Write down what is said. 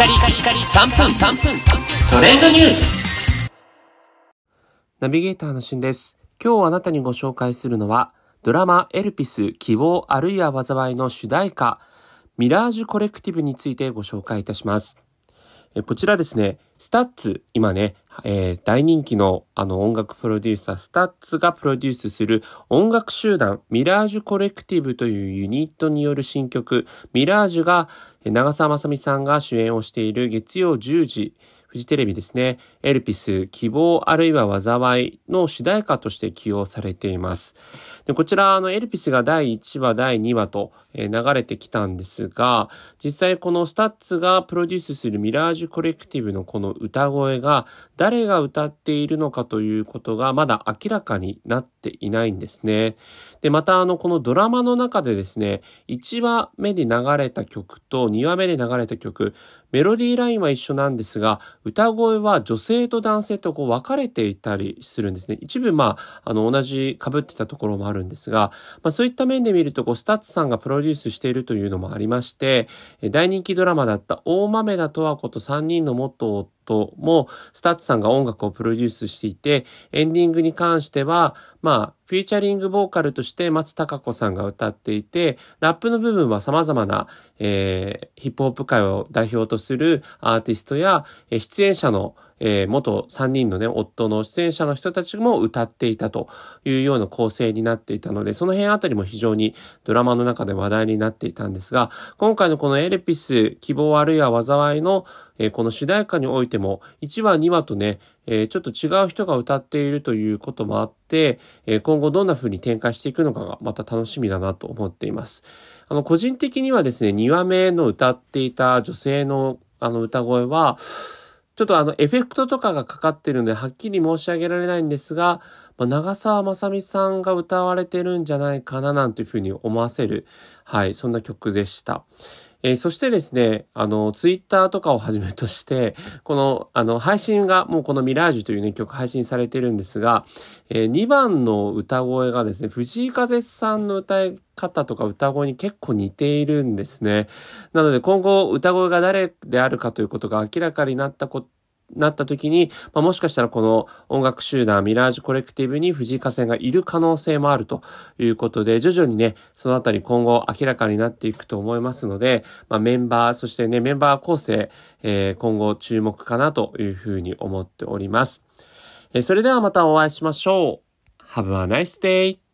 カリカリカリ3分3分トレンドニュースナビゲーターのしんです。今日あなたにご紹介するのは、ドラマエルピス希望あるいは災いの主題歌、 Mirage Collective についてご紹介いたします。こちらですね、 STUTS、今ね、えー、大人気のあの音楽プロデューサー、 STUTS がプロデュースする音楽集団、 Mirage Collective というユニットによる新曲、Mirage が、長澤まさみさんが主演をしている月曜10時、フジテレビですね、エルピス、希望あるいは災いの主題歌として起用されています。でこちら、あの、エルピスが第1話、第2話と、えー、流れてきたんですが、実際この STUTS がプロデュースする Mirage Collective のこの歌声が、誰が歌っているのかということがまだ明らかになっていないんですね。で、またあの、このドラマの中でですね、1話目に流れた曲と2話目に流れた曲、メロディーラインは一緒なんですが、歌声は女性と男性とこう分かれていたりするんですね。一部まあ、あの、同じ被ってたところもあるんですが、まあそういった面で見ると、こう、 STUTS さんがプロデュースしているというのもありまして、大人気ドラマだった大豆田とわ子と3人の元夫も、 STUTS さんが音楽をプロデュースしていて、エンディングに関しては、まあ、フィーチャリングボーカルとして松たか子さんが歌っていて、ラップの部分は様々な、えー、ヒップホップ界を代表とするアーティストや、えー、出演者の、えー、元3人のね、夫の出演者の人たちも歌っていたというような構成になっていたので、その辺あたりも非常にドラマの中で話題になっていたんですが、今回のこのエルピス、希望あるいは災いの、えー、この主題歌においても、1話、2話とね、えー、ちょっと違う人が歌っているということもあって、えー、今後どんな風に展開していくのかがまた楽しみだなと思っています。あの、個人的にはですね、2話目の歌っていた女性のあの歌声は、ちょっとあのエフェクトとかがかかってるんではっきり申し上げられないんですが、まあ、長澤まさみさんが歌われてるんじゃないかななんていうふうに思わせる、はい、そんな曲でした。えー、そしてですね、あの、ツイッターとかをはじめとして、この、あの、配信が、もうこのミラージュというね、曲配信されてるんですが、えー、2番の歌声がですね、藤井風さんの歌い方とか歌声に結構似ているんですね。なので今後歌声が誰であるかということが明らかになったことなった時に、まあ、もしかしたらこの音楽集団ミラージュコレクティブに藤井風がいる可能性もあるということで、徐々にね、そのあたり今後明らかになっていくと思いますので、まあ、メンバー、そしてね、メンバー構成、えー、今後注目かなというふうに思っております。えー、それではまたお会いしましょう。Have a nice day!